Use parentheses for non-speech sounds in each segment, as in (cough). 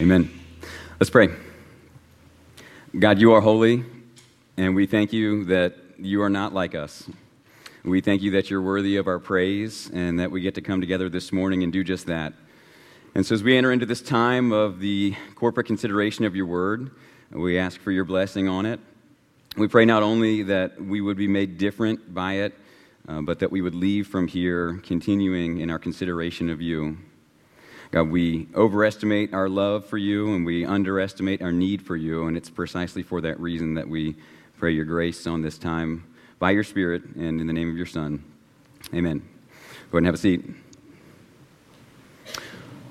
Amen. Let's pray. God, you are holy, and we thank you that you are not like us. We thank you that you're worthy of our praise and that we get to come together this morning and do just that. And so, as we enter into this time of the corporate consideration of your word, we ask for your blessing on it. We pray not only that we would be made different by it, uh, but that we would leave from here continuing in our consideration of you. God, we overestimate our love for you and we underestimate our need for you, and it's precisely for that reason that we pray your grace on this time by your Spirit and in the name of your Son. Amen. Go ahead and have a seat.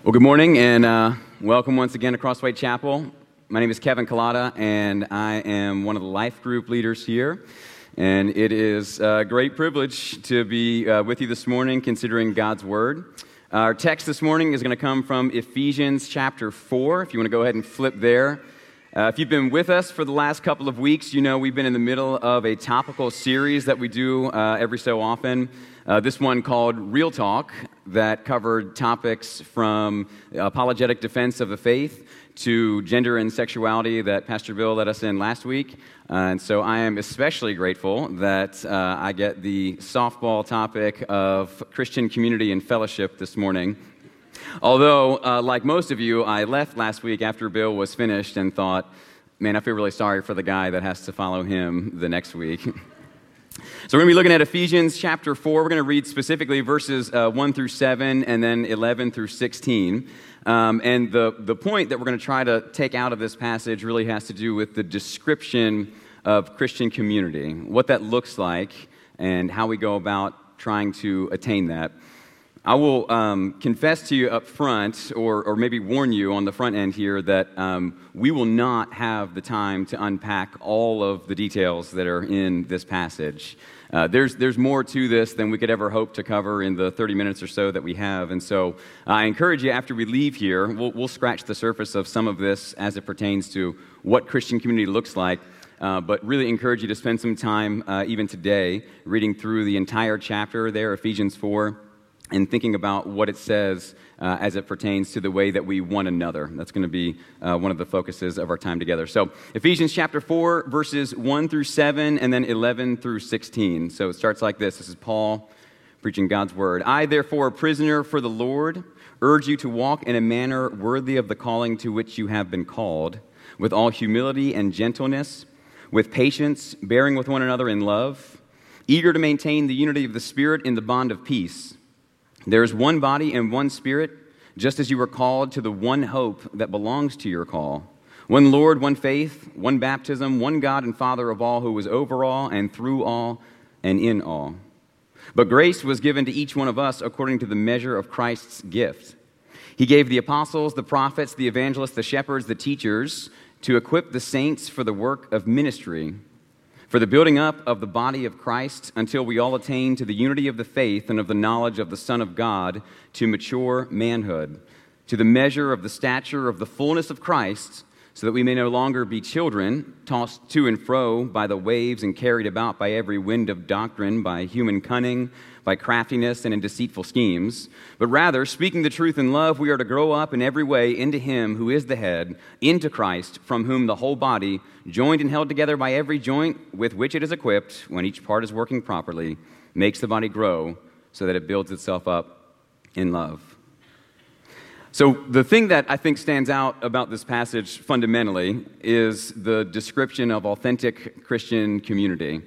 Well, good morning and uh, welcome once again to Crossway Chapel. My name is Kevin Collada, and I am one of the life group leaders here. And it is a great privilege to be uh, with you this morning considering God's Word. Our text this morning is going to come from Ephesians chapter 4. If you want to go ahead and flip there. Uh, if you've been with us for the last couple of weeks, you know we've been in the middle of a topical series that we do uh, every so often. Uh, this one called Real Talk, that covered topics from apologetic defense of the faith to gender and sexuality that Pastor Bill let us in last week. Uh, and so I am especially grateful that uh, I get the softball topic of Christian community and fellowship this morning. Although, uh, like most of you, I left last week after Bill was finished and thought, man, I feel really sorry for the guy that has to follow him the next week. (laughs) so, we're going to be looking at Ephesians chapter 4. We're going to read specifically verses uh, 1 through 7 and then 11 through 16. Um, and the, the point that we're going to try to take out of this passage really has to do with the description of Christian community, what that looks like, and how we go about trying to attain that. I will um, confess to you up front, or, or maybe warn you on the front end here, that um, we will not have the time to unpack all of the details that are in this passage. Uh, there's, there's more to this than we could ever hope to cover in the 30 minutes or so that we have. And so uh, I encourage you, after we leave here, we'll, we'll scratch the surface of some of this as it pertains to what Christian community looks like. Uh, but really encourage you to spend some time, uh, even today, reading through the entire chapter there, Ephesians 4 and thinking about what it says uh, as it pertains to the way that we one another. That's going to be uh, one of the focuses of our time together. So, Ephesians chapter 4, verses 1 through 7, and then 11 through 16. So, it starts like this This is Paul preaching God's word. I, therefore, a prisoner for the Lord, urge you to walk in a manner worthy of the calling to which you have been called, with all humility and gentleness, with patience, bearing with one another in love, eager to maintain the unity of the Spirit in the bond of peace. There is one body and one spirit, just as you were called to the one hope that belongs to your call. One Lord, one faith, one baptism, one God and Father of all, who is over all and through all and in all. But grace was given to each one of us according to the measure of Christ's gift. He gave the apostles, the prophets, the evangelists, the shepherds, the teachers to equip the saints for the work of ministry for the building up of the body of Christ until we all attain to the unity of the faith and of the knowledge of the Son of God to mature manhood, to the measure of the stature of the fullness of Christ, so that we may no longer be children, tossed to and fro by the waves and carried about by every wind of doctrine, by human cunning by craftiness and in deceitful schemes, but rather, speaking the truth in love, we are to grow up in every way into Him who is the head, into Christ, from whom the whole body, joined and held together by every joint with which it is equipped, when each part is working properly, makes the body grow so that it builds itself up in love. So, the thing that I think stands out about this passage fundamentally is the description of authentic Christian community.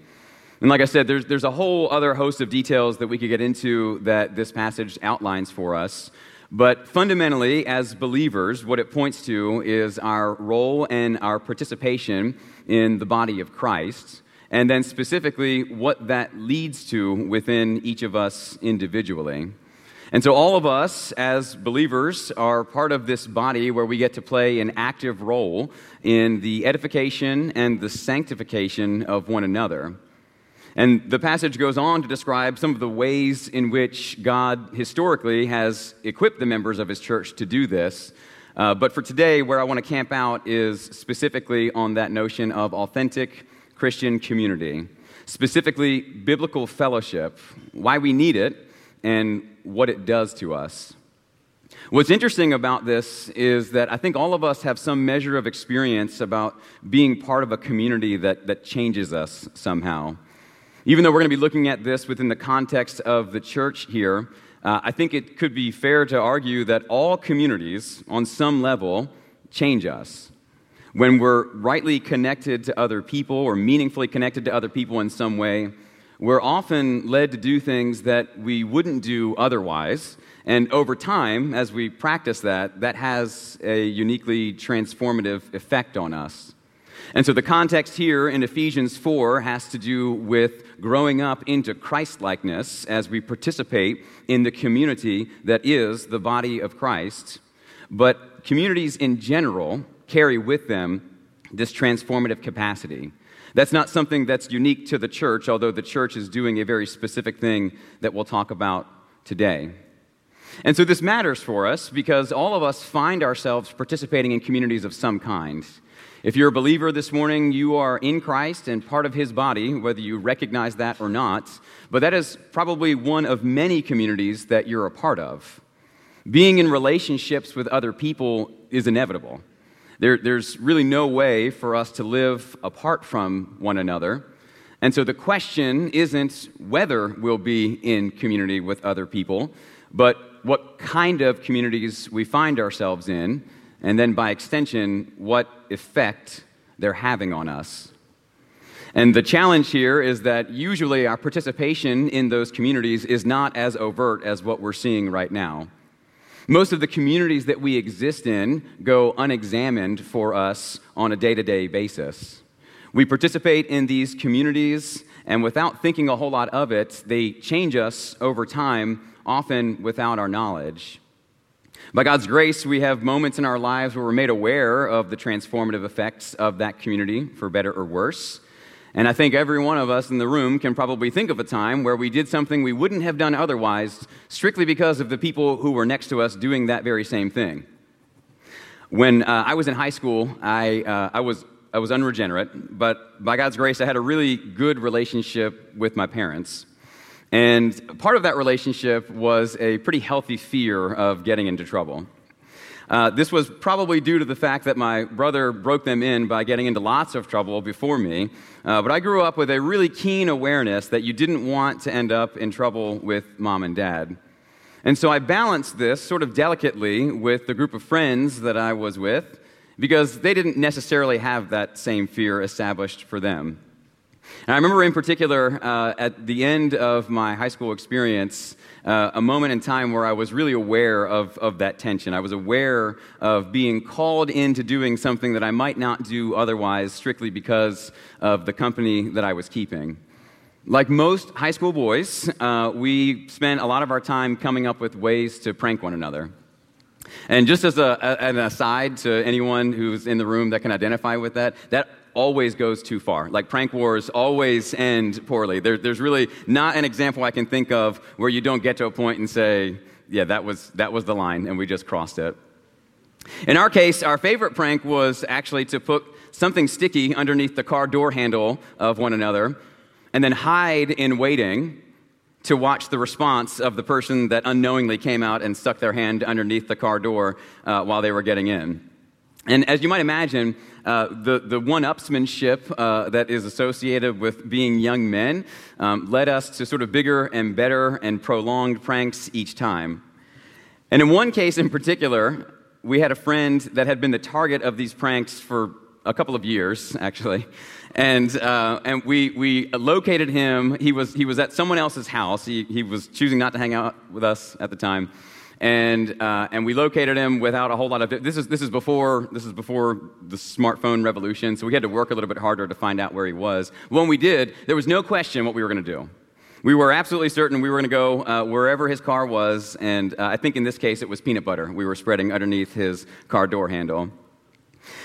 And like I said, there's, there's a whole other host of details that we could get into that this passage outlines for us. But fundamentally, as believers, what it points to is our role and our participation in the body of Christ, and then specifically what that leads to within each of us individually. And so, all of us as believers are part of this body where we get to play an active role in the edification and the sanctification of one another. And the passage goes on to describe some of the ways in which God historically has equipped the members of his church to do this. Uh, but for today, where I want to camp out is specifically on that notion of authentic Christian community, specifically biblical fellowship, why we need it, and what it does to us. What's interesting about this is that I think all of us have some measure of experience about being part of a community that, that changes us somehow. Even though we're going to be looking at this within the context of the church here, uh, I think it could be fair to argue that all communities, on some level, change us. When we're rightly connected to other people or meaningfully connected to other people in some way, we're often led to do things that we wouldn't do otherwise. And over time, as we practice that, that has a uniquely transformative effect on us. And so the context here in Ephesians 4 has to do with growing up into Christlikeness as we participate in the community that is the body of Christ. But communities in general carry with them this transformative capacity. That's not something that's unique to the church, although the church is doing a very specific thing that we'll talk about today. And so this matters for us because all of us find ourselves participating in communities of some kind. If you're a believer this morning, you are in Christ and part of his body, whether you recognize that or not. But that is probably one of many communities that you're a part of. Being in relationships with other people is inevitable. There, there's really no way for us to live apart from one another. And so the question isn't whether we'll be in community with other people, but what kind of communities we find ourselves in and then by extension, what effect they're having on us. And the challenge here is that usually our participation in those communities is not as overt as what we're seeing right now. Most of the communities that we exist in go unexamined for us on a day to day basis. We participate in these communities, and without thinking a whole lot of it, they change us over time, often without our knowledge. By God's grace, we have moments in our lives where we're made aware of the transformative effects of that community, for better or worse. And I think every one of us in the room can probably think of a time where we did something we wouldn't have done otherwise, strictly because of the people who were next to us doing that very same thing. When uh, I was in high school, I, uh, I, was, I was unregenerate, but by God's grace, I had a really good relationship with my parents. And part of that relationship was a pretty healthy fear of getting into trouble. Uh, this was probably due to the fact that my brother broke them in by getting into lots of trouble before me. Uh, but I grew up with a really keen awareness that you didn't want to end up in trouble with mom and dad. And so I balanced this sort of delicately with the group of friends that I was with because they didn't necessarily have that same fear established for them. And I remember in particular uh, at the end of my high school experience, uh, a moment in time where I was really aware of, of that tension. I was aware of being called into doing something that I might not do otherwise, strictly because of the company that I was keeping. Like most high school boys, uh, we spent a lot of our time coming up with ways to prank one another. And just as a, an aside to anyone who's in the room that can identify with that, that always goes too far. Like prank wars always end poorly. There, there's really not an example I can think of where you don't get to a point and say, yeah, that was, that was the line, and we just crossed it. In our case, our favorite prank was actually to put something sticky underneath the car door handle of one another and then hide in waiting to watch the response of the person that unknowingly came out and stuck their hand underneath the car door uh, while they were getting in. And as you might imagine, uh, the, the one upsmanship uh, that is associated with being young men um, led us to sort of bigger and better and prolonged pranks each time. And in one case in particular, we had a friend that had been the target of these pranks for a couple of years, actually. And, uh, and we, we located him. He was, he was at someone else's house. He, he was choosing not to hang out with us at the time and uh, and we located him without a whole lot of this is this is before this is before the smartphone revolution so we had to work a little bit harder to find out where he was. When we did there was no question what we were going to do. We were absolutely certain we were going to go uh, wherever his car was and uh, i think in this case it was peanut butter. We were spreading underneath his car door handle.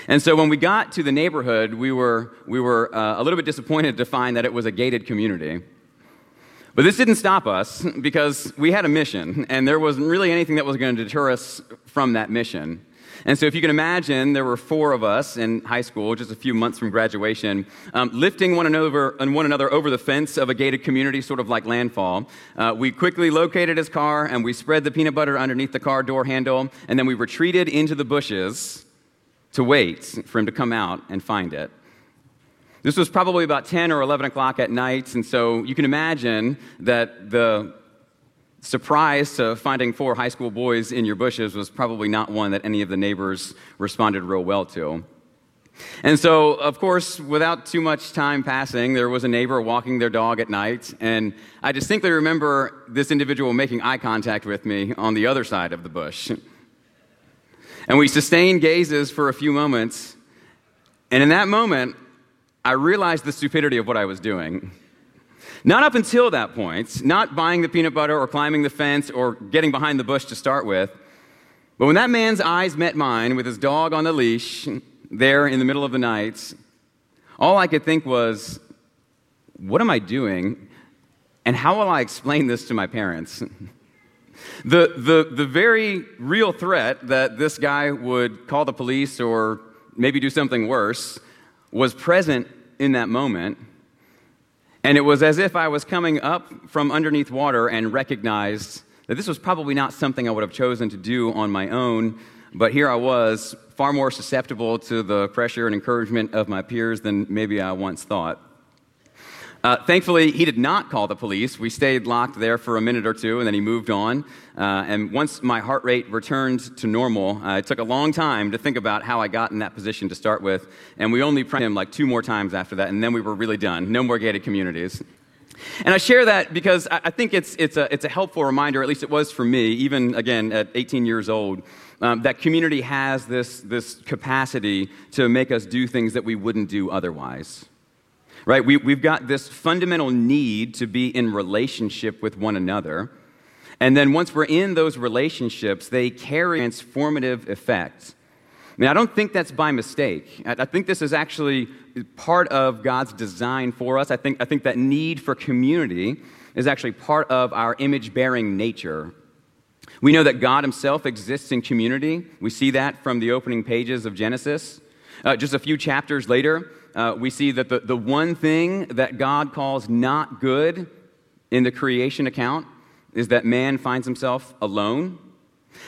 And so when we got to the neighborhood we were we were uh, a little bit disappointed to find that it was a gated community but this didn't stop us because we had a mission, and there wasn't really anything that was going to deter us from that mission. And so, if you can imagine, there were four of us in high school, just a few months from graduation, um, lifting one another, one another over the fence of a gated community, sort of like landfall. Uh, we quickly located his car and we spread the peanut butter underneath the car door handle, and then we retreated into the bushes to wait for him to come out and find it. This was probably about 10 or 11 o'clock at night, and so you can imagine that the surprise to finding four high school boys in your bushes was probably not one that any of the neighbors responded real well to. And so, of course, without too much time passing, there was a neighbor walking their dog at night, and I distinctly remember this individual making eye contact with me on the other side of the bush. And we sustained gazes for a few moments, and in that moment, I realized the stupidity of what I was doing. Not up until that point, not buying the peanut butter or climbing the fence or getting behind the bush to start with, but when that man's eyes met mine with his dog on the leash there in the middle of the night, all I could think was, what am I doing? And how will I explain this to my parents? the, the, the very real threat that this guy would call the police or maybe do something worse was present in that moment. And it was as if I was coming up from underneath water and recognized that this was probably not something I would have chosen to do on my own, but here I was, far more susceptible to the pressure and encouragement of my peers than maybe I once thought. Uh, thankfully, he did not call the police. We stayed locked there for a minute or two, and then he moved on. Uh, and once my heart rate returned to normal, uh, it took a long time to think about how I got in that position to start with. And we only pressed him like two more times after that, and then we were really done. No more gated communities. And I share that because I think it's, it's, a, it's a helpful reminder, at least it was for me, even again at 18 years old, um, that community has this, this capacity to make us do things that we wouldn't do otherwise right? We, we've got this fundamental need to be in relationship with one another. And then once we're in those relationships, they carry transformative effects. I mean, I don't think that's by mistake. I think this is actually part of God's design for us. I think, I think that need for community is actually part of our image bearing nature. We know that God Himself exists in community. We see that from the opening pages of Genesis. Uh, just a few chapters later, uh, we see that the, the one thing that God calls not good in the creation account is that man finds himself alone.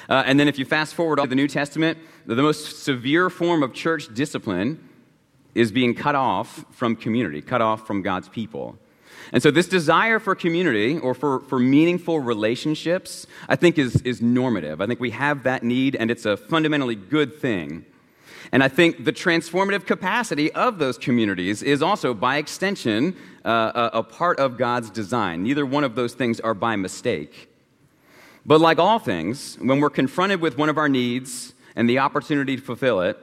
Uh, and then if you fast forward to the New Testament, the most severe form of church discipline is being cut off from community, cut off from God's people. And so, this desire for community or for, for meaningful relationships, I think, is, is normative. I think we have that need, and it's a fundamentally good thing. And I think the transformative capacity of those communities is also, by extension, uh, a, a part of God's design. Neither one of those things are by mistake. But like all things, when we're confronted with one of our needs and the opportunity to fulfill it,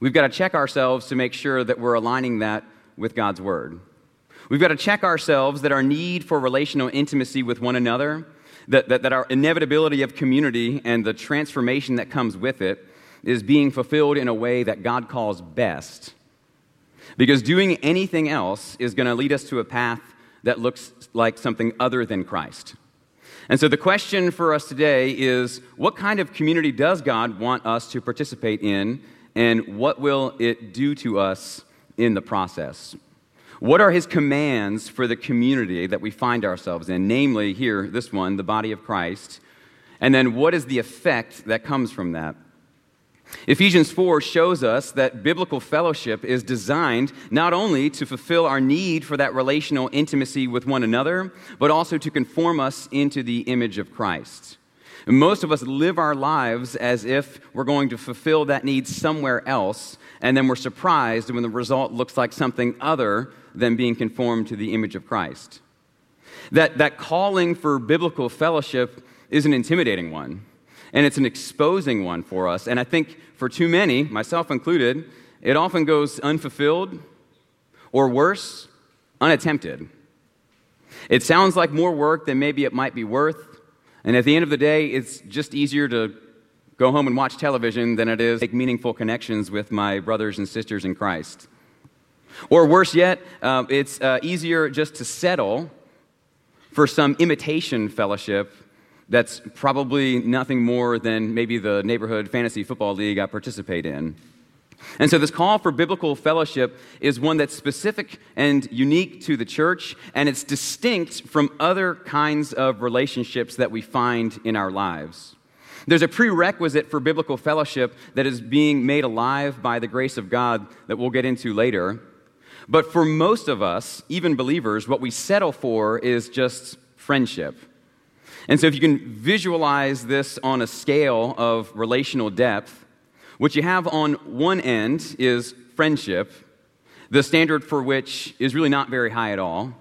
we've got to check ourselves to make sure that we're aligning that with God's Word. We've got to check ourselves that our need for relational intimacy with one another, that, that, that our inevitability of community and the transformation that comes with it, is being fulfilled in a way that God calls best. Because doing anything else is going to lead us to a path that looks like something other than Christ. And so the question for us today is what kind of community does God want us to participate in, and what will it do to us in the process? What are his commands for the community that we find ourselves in? Namely, here, this one, the body of Christ. And then what is the effect that comes from that? Ephesians 4 shows us that biblical fellowship is designed not only to fulfill our need for that relational intimacy with one another, but also to conform us into the image of Christ. And most of us live our lives as if we're going to fulfill that need somewhere else, and then we're surprised when the result looks like something other than being conformed to the image of Christ. That, that calling for biblical fellowship is an intimidating one and it's an exposing one for us. And I think for too many, myself included, it often goes unfulfilled or worse, unattempted. It sounds like more work than maybe it might be worth. And at the end of the day, it's just easier to go home and watch television than it is make meaningful connections with my brothers and sisters in Christ. Or worse yet, uh, it's uh, easier just to settle for some imitation fellowship that's probably nothing more than maybe the neighborhood fantasy football league I participate in. And so, this call for biblical fellowship is one that's specific and unique to the church, and it's distinct from other kinds of relationships that we find in our lives. There's a prerequisite for biblical fellowship that is being made alive by the grace of God that we'll get into later. But for most of us, even believers, what we settle for is just friendship. And so, if you can visualize this on a scale of relational depth, what you have on one end is friendship, the standard for which is really not very high at all.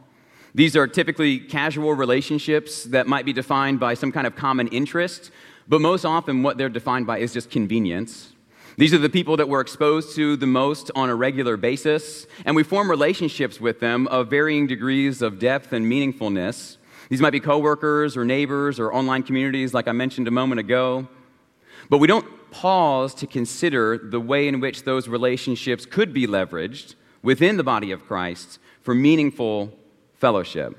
These are typically casual relationships that might be defined by some kind of common interest, but most often what they're defined by is just convenience. These are the people that we're exposed to the most on a regular basis, and we form relationships with them of varying degrees of depth and meaningfulness. These might be coworkers or neighbors or online communities, like I mentioned a moment ago. But we don't pause to consider the way in which those relationships could be leveraged within the body of Christ for meaningful fellowship.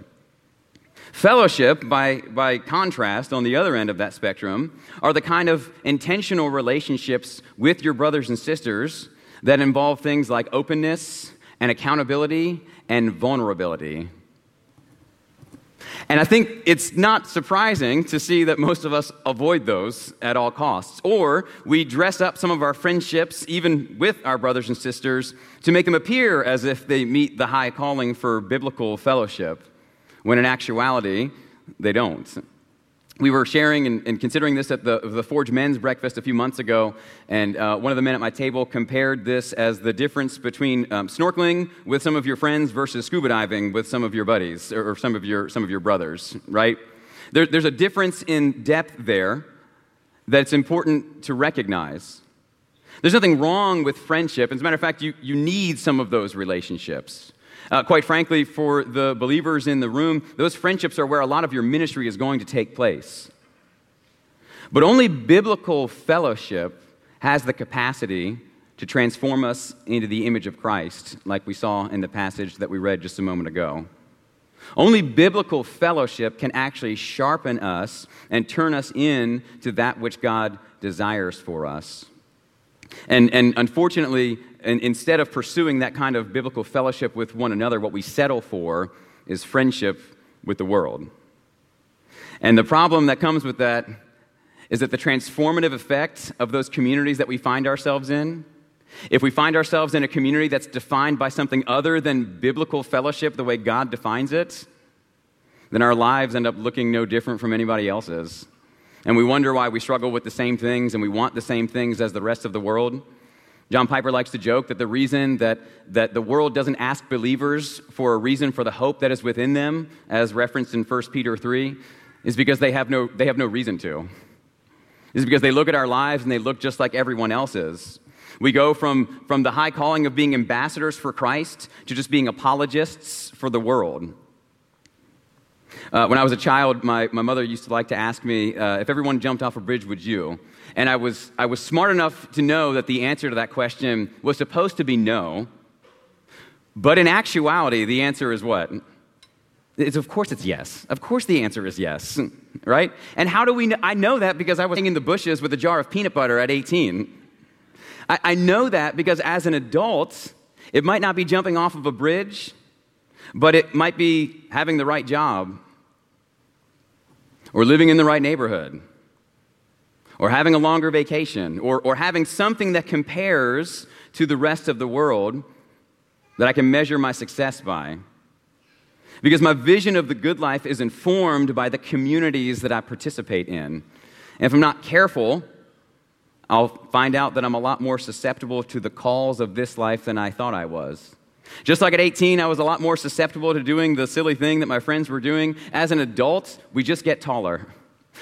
Fellowship, by, by contrast, on the other end of that spectrum, are the kind of intentional relationships with your brothers and sisters that involve things like openness and accountability and vulnerability. And I think it's not surprising to see that most of us avoid those at all costs. Or we dress up some of our friendships, even with our brothers and sisters, to make them appear as if they meet the high calling for biblical fellowship, when in actuality, they don't we were sharing and, and, considering this at the, the Forge Men's Breakfast a few months ago, and uh, one of the men at my table compared this as the difference between um, snorkeling with some of your friends versus scuba diving with some of your buddies or, or some, of your, some of your brothers, right? There, there's a difference in depth there that's important to recognize. There's nothing wrong with friendship. As a matter of fact, you, you need some of those relationships. Uh, quite frankly, for the believers in the room, those friendships are where a lot of your ministry is going to take place. But only biblical fellowship has the capacity to transform us into the image of Christ, like we saw in the passage that we read just a moment ago. Only biblical fellowship can actually sharpen us and turn us in to that which God desires for us. And, and unfortunately, and instead of pursuing that kind of biblical fellowship with one another, what we settle for is friendship with the world. And the problem that comes with that is that the transformative effect of those communities that we find ourselves in, if we find ourselves in a community that's defined by something other than biblical fellowship, the way God defines it, then our lives end up looking no different from anybody else's. And we wonder why we struggle with the same things and we want the same things as the rest of the world. John Piper likes to joke that the reason that, that the world doesn't ask believers for a reason for the hope that is within them, as referenced in 1 Peter 3, is because they have no, they have no reason to. Is because they look at our lives and they look just like everyone else's. We go from, from the high calling of being ambassadors for Christ to just being apologists for the world. Uh, when I was a child, my, my mother used to like to ask me, uh, if everyone jumped off a bridge, would you? And I was, I was smart enough to know that the answer to that question was supposed to be no. But in actuality, the answer is what? It's, of course, it's yes. Of course, the answer is yes, right? And how do we know? I know that because I was hanging in the bushes with a jar of peanut butter at 18. I, I know that because as an adult, it might not be jumping off of a bridge, but it might be having the right job or living in the right neighborhood or having a longer vacation, or, or having something that compares to the rest of the world that I can measure my success by. Because my vision of the good life is informed by the communities that I participate in. And if I'm not careful, I'll find out that I'm a lot more susceptible to the calls of this life than I thought I was. Just like at 18, I was a lot more susceptible to doing the silly thing that my friends were doing. As an adult, we just get taller.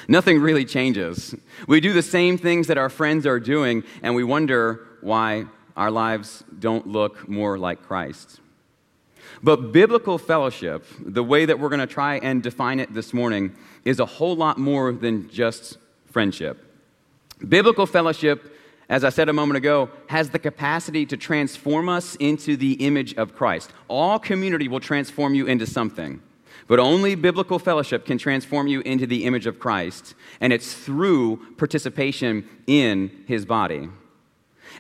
Nothing really changes. We do the same things that our friends are doing, and we wonder why our lives don't look more like Christ. But biblical fellowship, the way that we're going to try and define it this morning, is a whole lot more than just friendship. Biblical fellowship, as I said a moment ago, has the capacity to transform us into the image of Christ. All community will transform you into something. But only biblical fellowship can transform you into the image of Christ, and it's through participation in his body.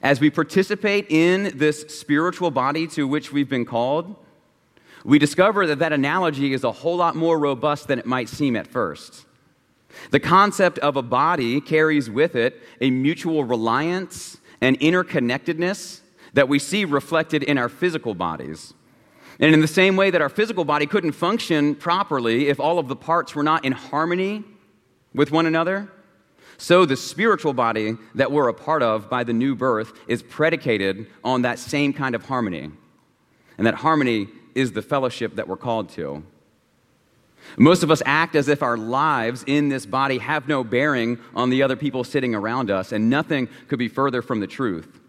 As we participate in this spiritual body to which we've been called, we discover that that analogy is a whole lot more robust than it might seem at first. The concept of a body carries with it a mutual reliance and interconnectedness that we see reflected in our physical bodies. And in the same way that our physical body couldn't function properly if all of the parts were not in harmony with one another, so the spiritual body that we're a part of by the new birth is predicated on that same kind of harmony. And that harmony is the fellowship that we're called to. Most of us act as if our lives in this body have no bearing on the other people sitting around us, and nothing could be further from the truth.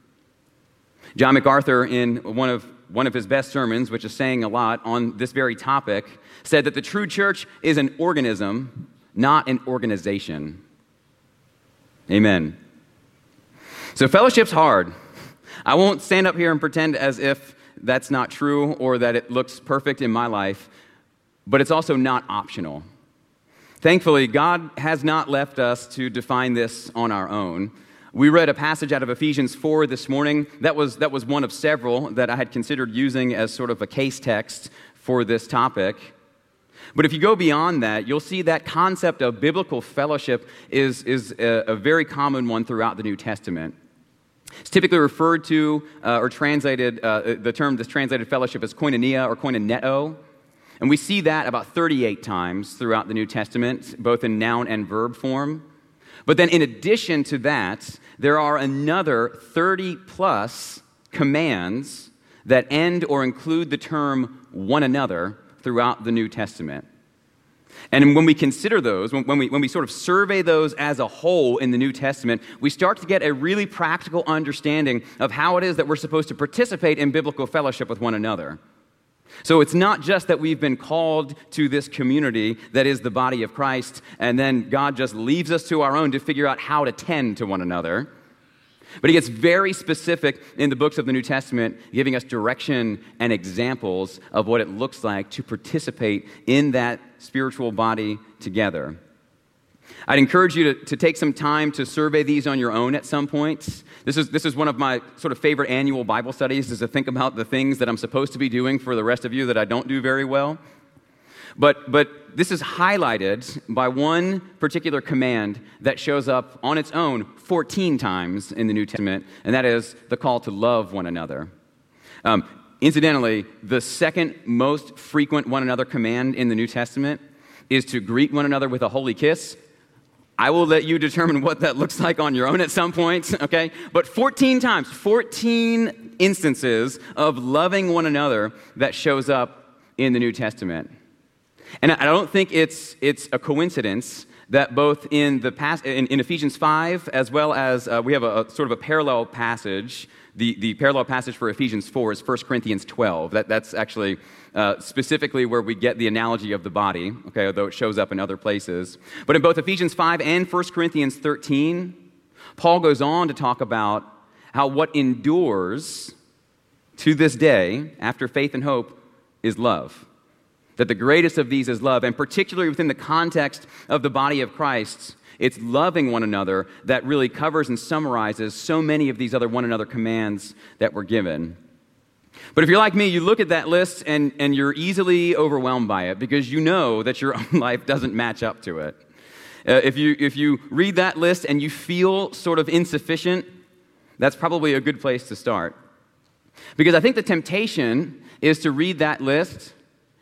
John MacArthur, in one of, one of his best sermons, which is saying a lot on this very topic, said that the true church is an organism, not an organization. Amen. So, fellowship's hard. I won't stand up here and pretend as if that's not true or that it looks perfect in my life, but it's also not optional. Thankfully, God has not left us to define this on our own. We read a passage out of Ephesians 4 this morning. That was, that was one of several that I had considered using as sort of a case text for this topic. But if you go beyond that, you'll see that concept of biblical fellowship is, is a, a very common one throughout the New Testament. It's typically referred to uh, or translated, uh, the term that's translated fellowship as koinonia or koinoneo. And we see that about 38 times throughout the New Testament, both in noun and verb form. But then, in addition to that, there are another 30 plus commands that end or include the term one another throughout the New Testament. And when we consider those, when, we, when we sort of survey those as a whole in the New Testament, we start to get a really practical understanding of how it is that we're supposed to participate in biblical fellowship with one another. So it's not just that we've been called to this community that is the body of Christ, and then God just leaves us to our own to figure out how to tend to one another. But he gets very specific in the books of the New Testament, giving us direction and examples of what it looks like to participate in that spiritual body together. I'd encourage you to, to take some time to survey these on your own at some point. This is, this is one of my sort of favorite annual Bible studies, is to think about the things that I'm supposed to be doing for the rest of you that I don't do very well. But, but this is highlighted by one particular command that shows up on its own 14 times in the New Testament, and that is the call to love one another. Um, incidentally, the second most frequent one another command in the New Testament is to greet one another with a holy kiss. I will let you determine what that looks like on your own at some point, okay? But 14 times, 14 instances of loving one another that shows up in the New Testament. And I don't think it's, it's a coincidence that both in, the pas- in, in Ephesians 5, as well as uh, we have a, a, sort of a parallel passage, the, the parallel passage for Ephesians 4 is 1 Corinthians 12. That, that's actually uh, specifically where we get the analogy of the body, okay, although it shows up in other places. But in both Ephesians 5 and 1 Corinthians 13, Paul goes on to talk about how what endures to this day after faith and hope is love that the greatest of these is love, and particularly within the context of the body of Christ, it's loving one another that really covers and summarizes so many of these other one another commands that were given. But if you're like me, you look at that list and, and you're easily overwhelmed by it because you know that your (laughs) own life doesn't match up to it. Uh, if, you, if you read that list and you feel sort of insufficient, that's probably a good place to start. Because I think the temptation is to read that list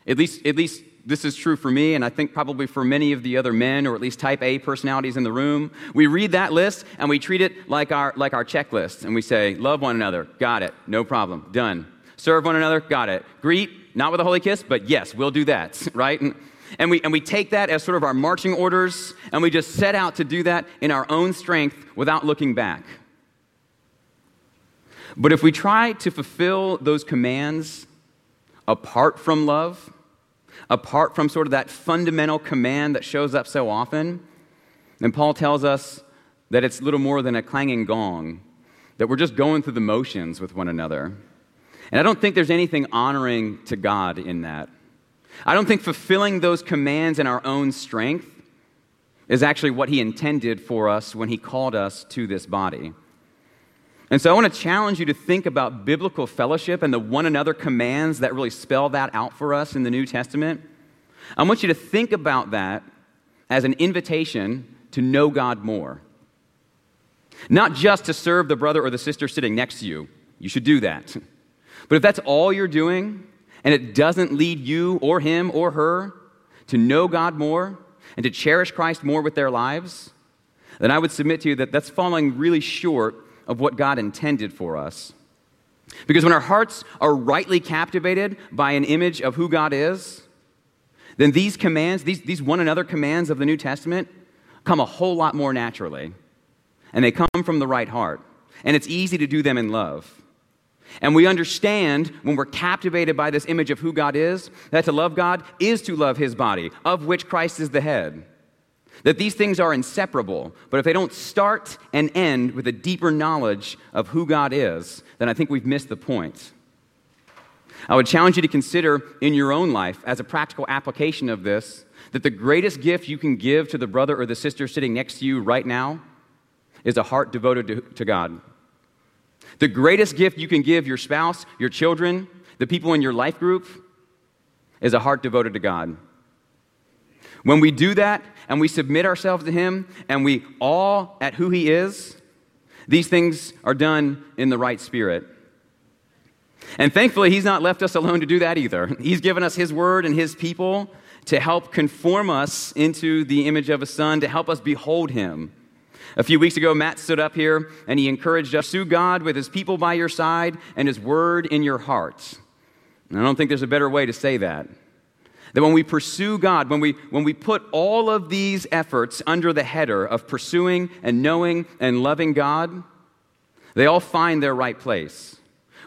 at least, at least this is true for me, and I think probably for many of the other men, or at least type A personalities in the room. We read that list and we treat it like our, like our checklist, and we say, Love one another, got it, no problem, done. Serve one another, got it. Greet, not with a holy kiss, but yes, we'll do that, (laughs) right? And, and, we, and we take that as sort of our marching orders, and we just set out to do that in our own strength without looking back. But if we try to fulfill those commands apart from love, apart from sort of that fundamental command that shows up so often, then Paul tells us that it's little more than a clanging gong, that we're just going through the motions with one another. And I don't think there's anything honoring to God in that. I don't think fulfilling those commands in our own strength is actually what He intended for us when He called us to this body. And so I want to challenge you to think about biblical fellowship and the one another commands that really spell that out for us in the New Testament. I want you to think about that as an invitation to know God more. Not just to serve the brother or the sister sitting next to you. You should do that. (laughs) But if that's all you're doing and it doesn't lead you or him or her to know God more and to cherish Christ more with their lives, then I would submit to you that that's falling really short of what God intended for us. Because when our hearts are rightly captivated by an image of who God is, then these commands, these, these one another commands of the New Testament, come a whole lot more naturally. And they come from the right heart. And it's easy to do them in love. And we understand when we're captivated by this image of who God is, that to love God is to love his body, of which Christ is the head. That these things are inseparable, but if they don't start and end with a deeper knowledge of who God is, then I think we've missed the point. I would challenge you to consider in your own life, as a practical application of this, that the greatest gift you can give to the brother or the sister sitting next to you right now is a heart devoted to, to God. The greatest gift you can give your spouse, your children, the people in your life group is a heart devoted to God. When we do that and we submit ourselves to Him and we awe at who He is, these things are done in the right spirit. And thankfully, He's not left us alone to do that either. (laughs) He's given us His word and His people to help conform us into the image of a son, to help us behold Him. A few weeks ago, Matt stood up here and he encouraged us to sue God with his people by your side and his word in your hearts. And I don't think there's a better way to say that. That when we pursue God, when we, when we put all of these efforts under the header of pursuing and knowing and loving God, they all find their right place.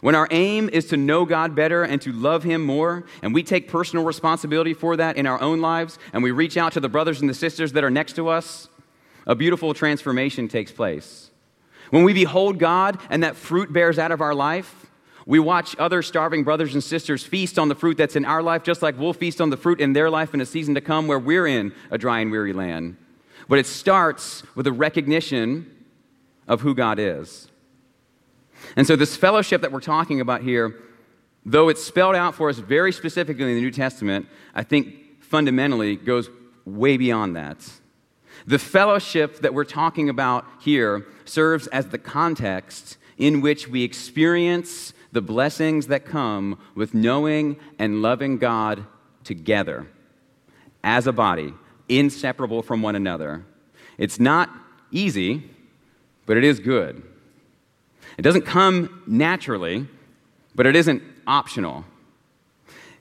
When our aim is to know God better and to love Him more, and we take personal responsibility for that in our own lives, and we reach out to the brothers and the sisters that are next to us, a beautiful transformation takes place. When we behold God and that fruit bears out of our life, we watch other starving brothers and sisters feast on the fruit that's in our life, just like we'll feast on the fruit in their life in a season to come where we're in a dry and weary land. But it starts with a recognition of who God is. And so, this fellowship that we're talking about here, though it's spelled out for us very specifically in the New Testament, I think fundamentally goes way beyond that. The fellowship that we're talking about here serves as the context in which we experience the blessings that come with knowing and loving God together as a body, inseparable from one another. It's not easy, but it is good. It doesn't come naturally, but it isn't optional.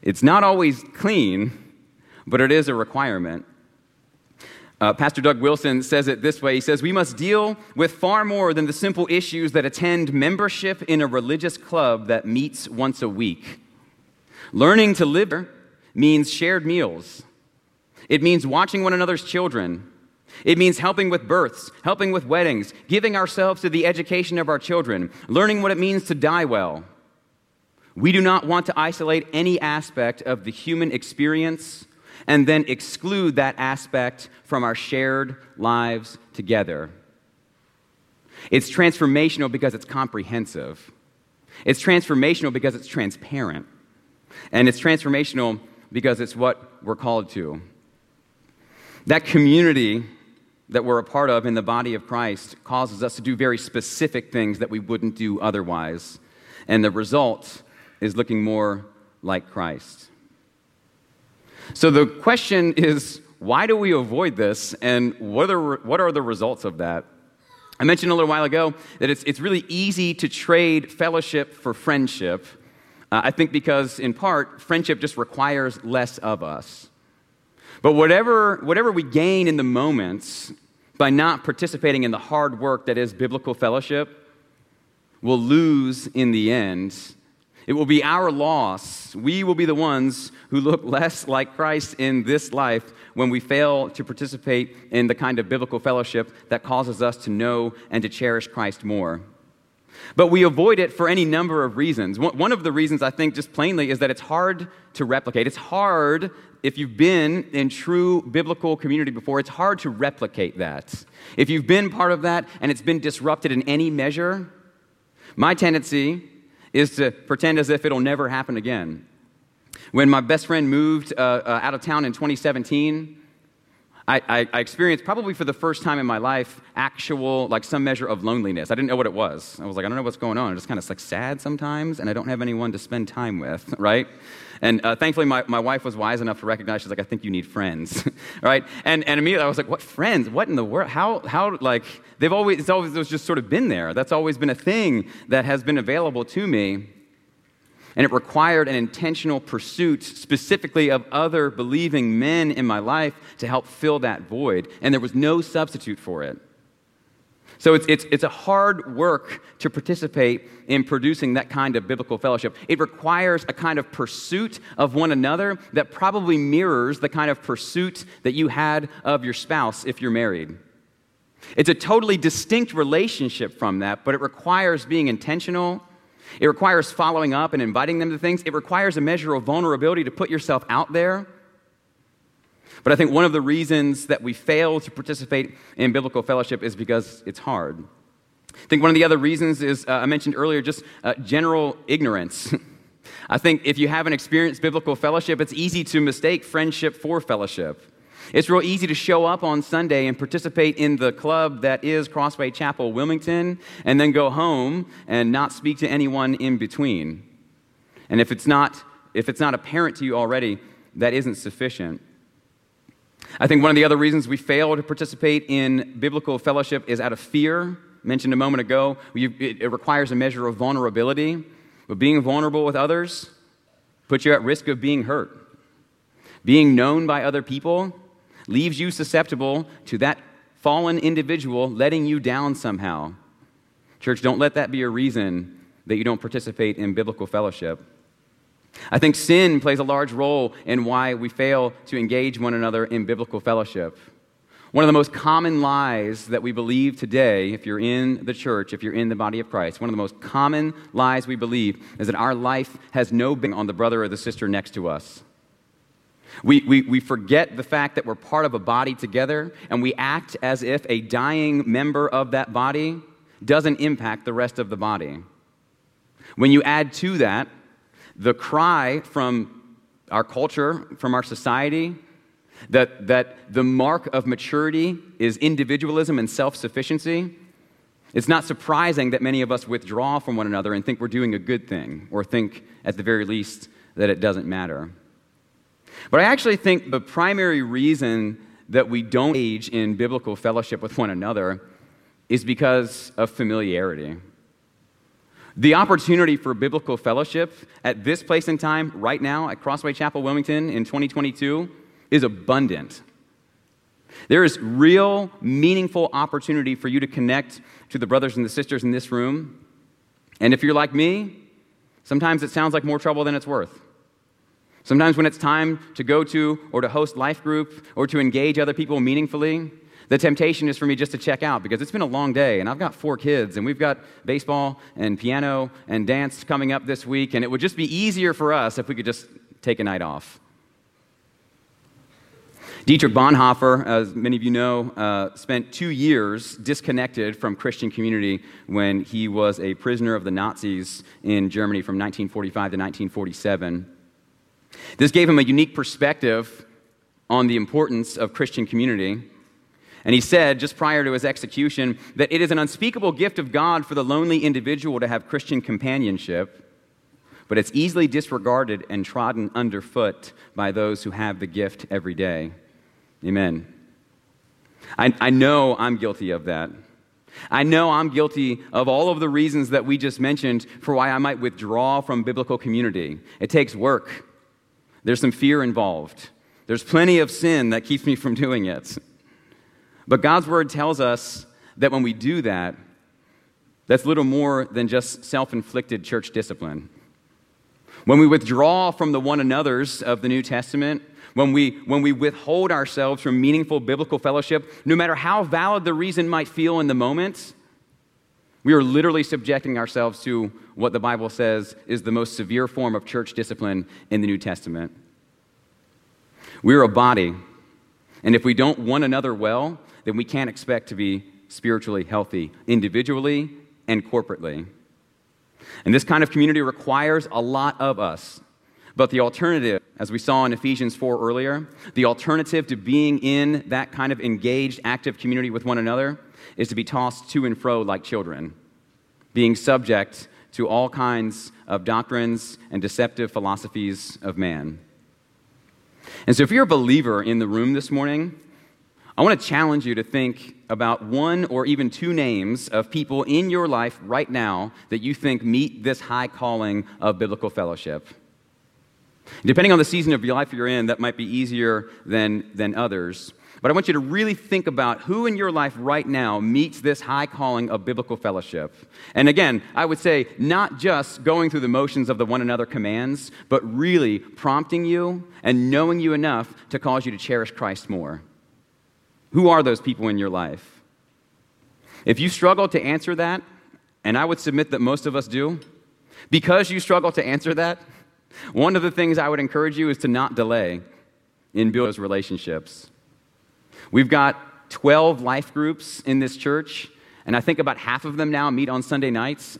It's not always clean, but it is a requirement. Uh, Pastor Doug Wilson says it this way He says, We must deal with far more than the simple issues that attend membership in a religious club that meets once a week. Learning to live means shared meals, it means watching one another's children. It means helping with births, helping with weddings, giving ourselves to the education of our children, learning what it means to die well. We do not want to isolate any aspect of the human experience and then exclude that aspect from our shared lives together. It's transformational because it's comprehensive. It's transformational because it's transparent. And it's transformational because it's what we're called to. That community that we're a part of in the body of Christ causes us to do very specific things that we wouldn't do otherwise. And the result is looking more like Christ. So the question is why do we avoid this, and what are, what are the results of that? I mentioned a little while ago that it's, it's really easy to trade fellowship for friendship. Uh, I think because, in part, friendship just requires less of us. But whatever, whatever we gain in the moments by not participating in the hard work that is biblical fellowship, we'll lose in the end it will be our loss. We will be the ones who look less like Christ in this life when we fail to participate in the kind of biblical fellowship that causes us to know and to cherish Christ more. But we avoid it for any number of reasons. One of the reasons, I think, just plainly, is that it's hard to replicate. It's hard, if you've been in true biblical community before, it's hard to replicate that. If you've been part of that and it's been disrupted in any measure, my tendency is to pretend as if it'll never happen again. When my best friend moved uh, uh, out of town in 2017, I, I, I, experienced probably for the first time in my life actual, like some measure of loneliness. I didn't know what it was. I was like, I don't know what's going on. I'm just kind of like sad sometimes, and I don't have anyone to spend time with, (laughs) right? And uh, thankfully, my, my wife was wise enough to recognize, she's like, I think you need friends, (laughs) right? And, and immediately I was like, what friends? What in the world? How, how, like, they've always, it's always it's just sort of been there. That's always been a thing that has been available to me. And it required an intentional pursuit, specifically of other believing men in my life, to help fill that void. And there was no substitute for it. So it's, it's, it's a hard work to participate in producing that kind of biblical fellowship. It requires a kind of pursuit of one another that probably mirrors the kind of pursuit that you had of your spouse if you're married. It's a totally distinct relationship from that, but it requires being intentional it requires following up and inviting them to things. It requires a measure of vulnerability to put yourself out there. But I think one of the reasons that we fail to participate in biblical fellowship is because it's hard. I think one of the other reasons is, uh, I mentioned earlier, just uh, general ignorance. (laughs) I think if you haven't experienced biblical fellowship, it's easy to mistake friendship for fellowship. It's real easy to show up on Sunday and participate in the club that is Crossway Chapel Wilmington and then go home and not speak to anyone in between. And if it's not, if it's not apparent to you already, that isn't sufficient. I think one of the other reasons we fail to participate in biblical fellowship is out of fear. Mentioned a moment ago, it requires a measure of vulnerability. But being vulnerable with others puts you at risk of being hurt. Being known by other people leaves you susceptible to that fallen individual letting you down somehow. Church, don't let that be a reason that you don't participate in biblical fellowship. I think sin plays a large role in why we fail to engage one another in biblical fellowship. One of the most common lies that we believe today, if you're in the church, if you're in the body of Christ, one of the most common lies we believe is that our life has no bearing on the brother or the sister next to us. We, we, we forget the fact that we're part of a body together, and we act as if a dying member of that body doesn't impact the rest of the body. When you add to that the cry from our culture, from our society, that, that the mark of maturity is individualism and self sufficiency, it's not surprising that many of us withdraw from one another and think we're doing a good thing, or think, at the very least, that it doesn't matter. But I actually think the primary reason that we don't age in biblical fellowship with one another is because of familiarity. The opportunity for biblical fellowship at this place and time, right now, at Crossway Chapel, Wilmington, in 2022, is abundant. There is real, meaningful opportunity for you to connect to the brothers and the sisters in this room. And if you're like me, sometimes it sounds like more trouble than it's worth. Sometimes when it's time to go to or to host life group or to engage other people meaningfully, the temptation is for me just to check out because it's been a long day and I've got four kids and we've got baseball and piano and dance coming up this week and it would just be easier for us if we could just take a night off. Dietrich Bonhoeffer, as many of you know, uh, spent two years disconnected from Christian community when he was a prisoner of the Nazis in Germany from 1945 to 1947. This gave him a unique perspective on the importance of Christian community. And he said, just prior to his execution, that it is an unspeakable gift of God for the lonely individual to have Christian companionship, but it's easily disregarded and trodden underfoot by those who have the gift every day. Amen. I, I know I'm guilty of that. I know I'm guilty of all of the reasons that we just mentioned for why I might withdraw from biblical community. It takes work. There's some fear involved. There's plenty of sin that keeps me from doing it. But God's word tells us that when we do that, that's little more than just self inflicted church discipline. When we withdraw from the one another's of the New Testament, when we, when we withhold ourselves from meaningful biblical fellowship, no matter how valid the reason might feel in the moment, We are literally subjecting ourselves to what the Bible says is the most severe form of church discipline in the New Testament. We're a body, and if we don't one another well, then we can't expect to be spiritually healthy individually and corporately. And this kind of community requires a lot of us. But the alternative, as we saw in Ephesians 4 earlier, the alternative to being in that kind of engaged, active community with one another is to be tossed to and fro like children, being subject to all kinds of doctrines and deceptive philosophies of man. And so, if you're a believer in the room this morning, I want to challenge you to think about one or even two names of people in your life right now that you think meet this high calling of biblical fellowship. Depending on the season of your life you're in, that might be easier than, than others. But I want you to really think about who in your life right now meets this high calling of biblical fellowship. And again, I would say not just going through the motions of the one another commands, but really prompting you and knowing you enough to cause you to cherish Christ more. Who are those people in your life? If you struggle to answer that, and I would submit that most of us do, because you struggle to answer that, one of the things I would encourage you is to not delay in building those relationships. We've got 12 life groups in this church, and I think about half of them now meet on Sunday nights.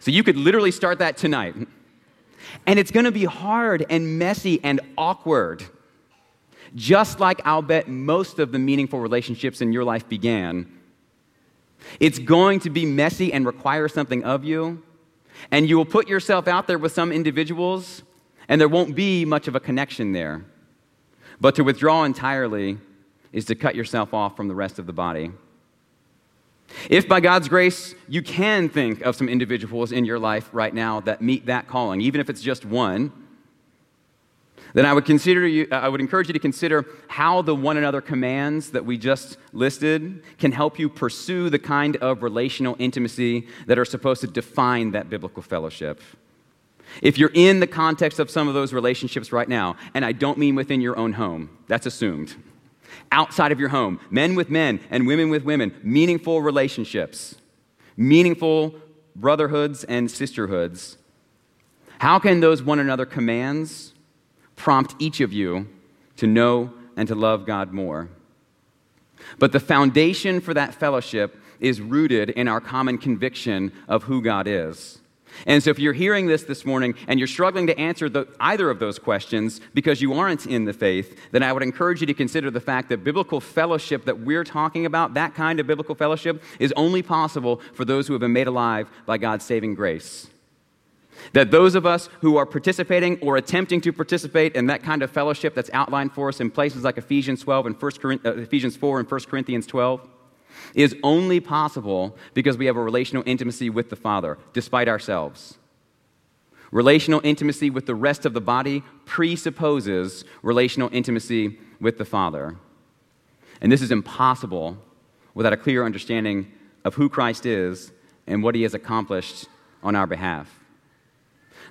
So you could literally start that tonight. And it's going to be hard and messy and awkward. Just like I'll bet most of the meaningful relationships in your life began. It's going to be messy and require something of you. And you will put yourself out there with some individuals, and there won't be much of a connection there. But to withdraw entirely is to cut yourself off from the rest of the body. If by God's grace you can think of some individuals in your life right now that meet that calling, even if it's just one, then I would, consider you, uh, I would encourage you to consider how the one another commands that we just listed can help you pursue the kind of relational intimacy that are supposed to define that biblical fellowship. If you're in the context of some of those relationships right now, and I don't mean within your own home, that's assumed outside of your home, men with men and women with women, meaningful relationships, meaningful brotherhoods and sisterhoods. How can those one another commands prompt each of you to know and to love God more? But the foundation for that fellowship is rooted in our common conviction of who God is. And so, if you're hearing this this morning and you're struggling to answer the, either of those questions because you aren't in the faith, then I would encourage you to consider the fact that biblical fellowship that we're talking about, that kind of biblical fellowship, is only possible for those who have been made alive by God's saving grace. That those of us who are participating or attempting to participate in that kind of fellowship that's outlined for us in places like Ephesians 12 and 1 uh, Ephesians 4 and 1 Corinthians 12 is only possible because we have a relational intimacy with the Father, despite ourselves. Relational intimacy with the rest of the body presupposes relational intimacy with the Father. And this is impossible without a clear understanding of who Christ is and what he has accomplished on our behalf.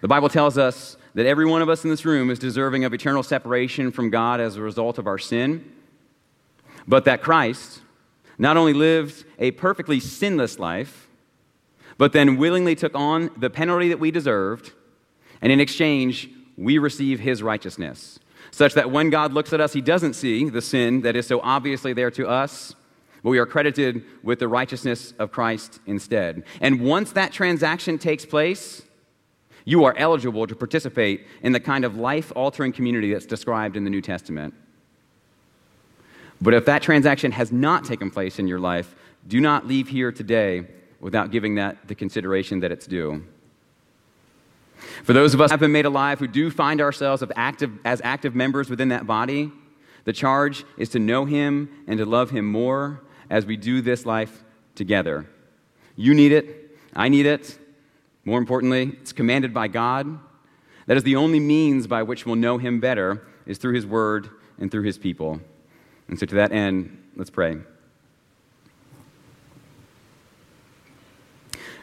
The Bible tells us that every one of us in this room is deserving of eternal separation from God as a result of our sin, but that Christ, not only lived a perfectly sinless life, but then willingly took on the penalty that we deserved, and in exchange, we receive his righteousness. Such that when God looks at us, he doesn't see the sin that is so obviously there to us, but we are credited with the righteousness of Christ instead. And once that transaction takes place, you are eligible to participate in the kind of life altering community that's described in the New Testament. But if that transaction has not taken place in your life, do not leave here today without giving that the consideration that it's due. For those of us who have been made alive who do find ourselves active, as active members within that body, the charge is to know Him and to love Him more as we do this life together. You need it. I need it. More importantly, it's commanded by God. That is the only means by which we'll know Him better, is through His Word and through His people. And so, to that end, let's pray.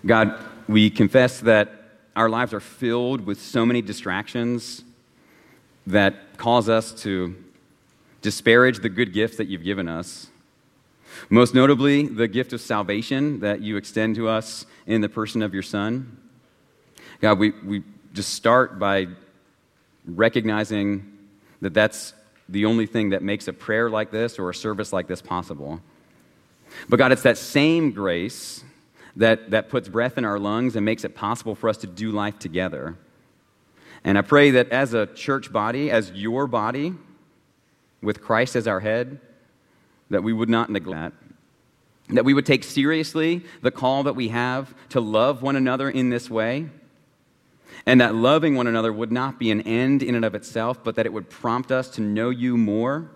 God, we confess that our lives are filled with so many distractions that cause us to disparage the good gifts that you've given us. Most notably, the gift of salvation that you extend to us in the person of your Son. God, we, we just start by recognizing that that's the only thing that makes a prayer like this or a service like this possible. But God, it's that same grace that, that puts breath in our lungs and makes it possible for us to do life together. And I pray that as a church body, as your body, with Christ as our head, that we would not neglect that, that we would take seriously the call that we have to love one another in this way, and that loving one another would not be an end in and of itself, but that it would prompt us to know you more,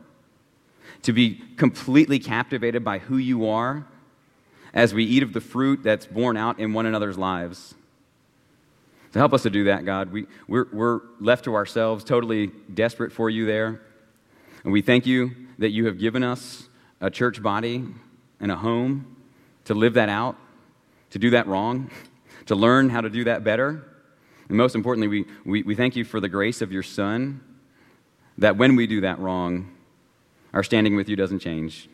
to be completely captivated by who you are as we eat of the fruit that's borne out in one another's lives. To help us to do that, God, we, we're, we're left to ourselves, totally desperate for you there. And we thank you that you have given us a church body and a home to live that out, to do that wrong, (laughs) to learn how to do that better. And most importantly, we, we, we thank you for the grace of your Son, that when we do that wrong, our standing with you doesn't change.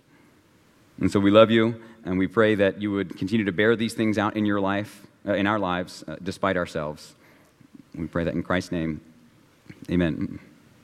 And so we love you, and we pray that you would continue to bear these things out in your life, uh, in our lives, uh, despite ourselves. We pray that in Christ's name. Amen.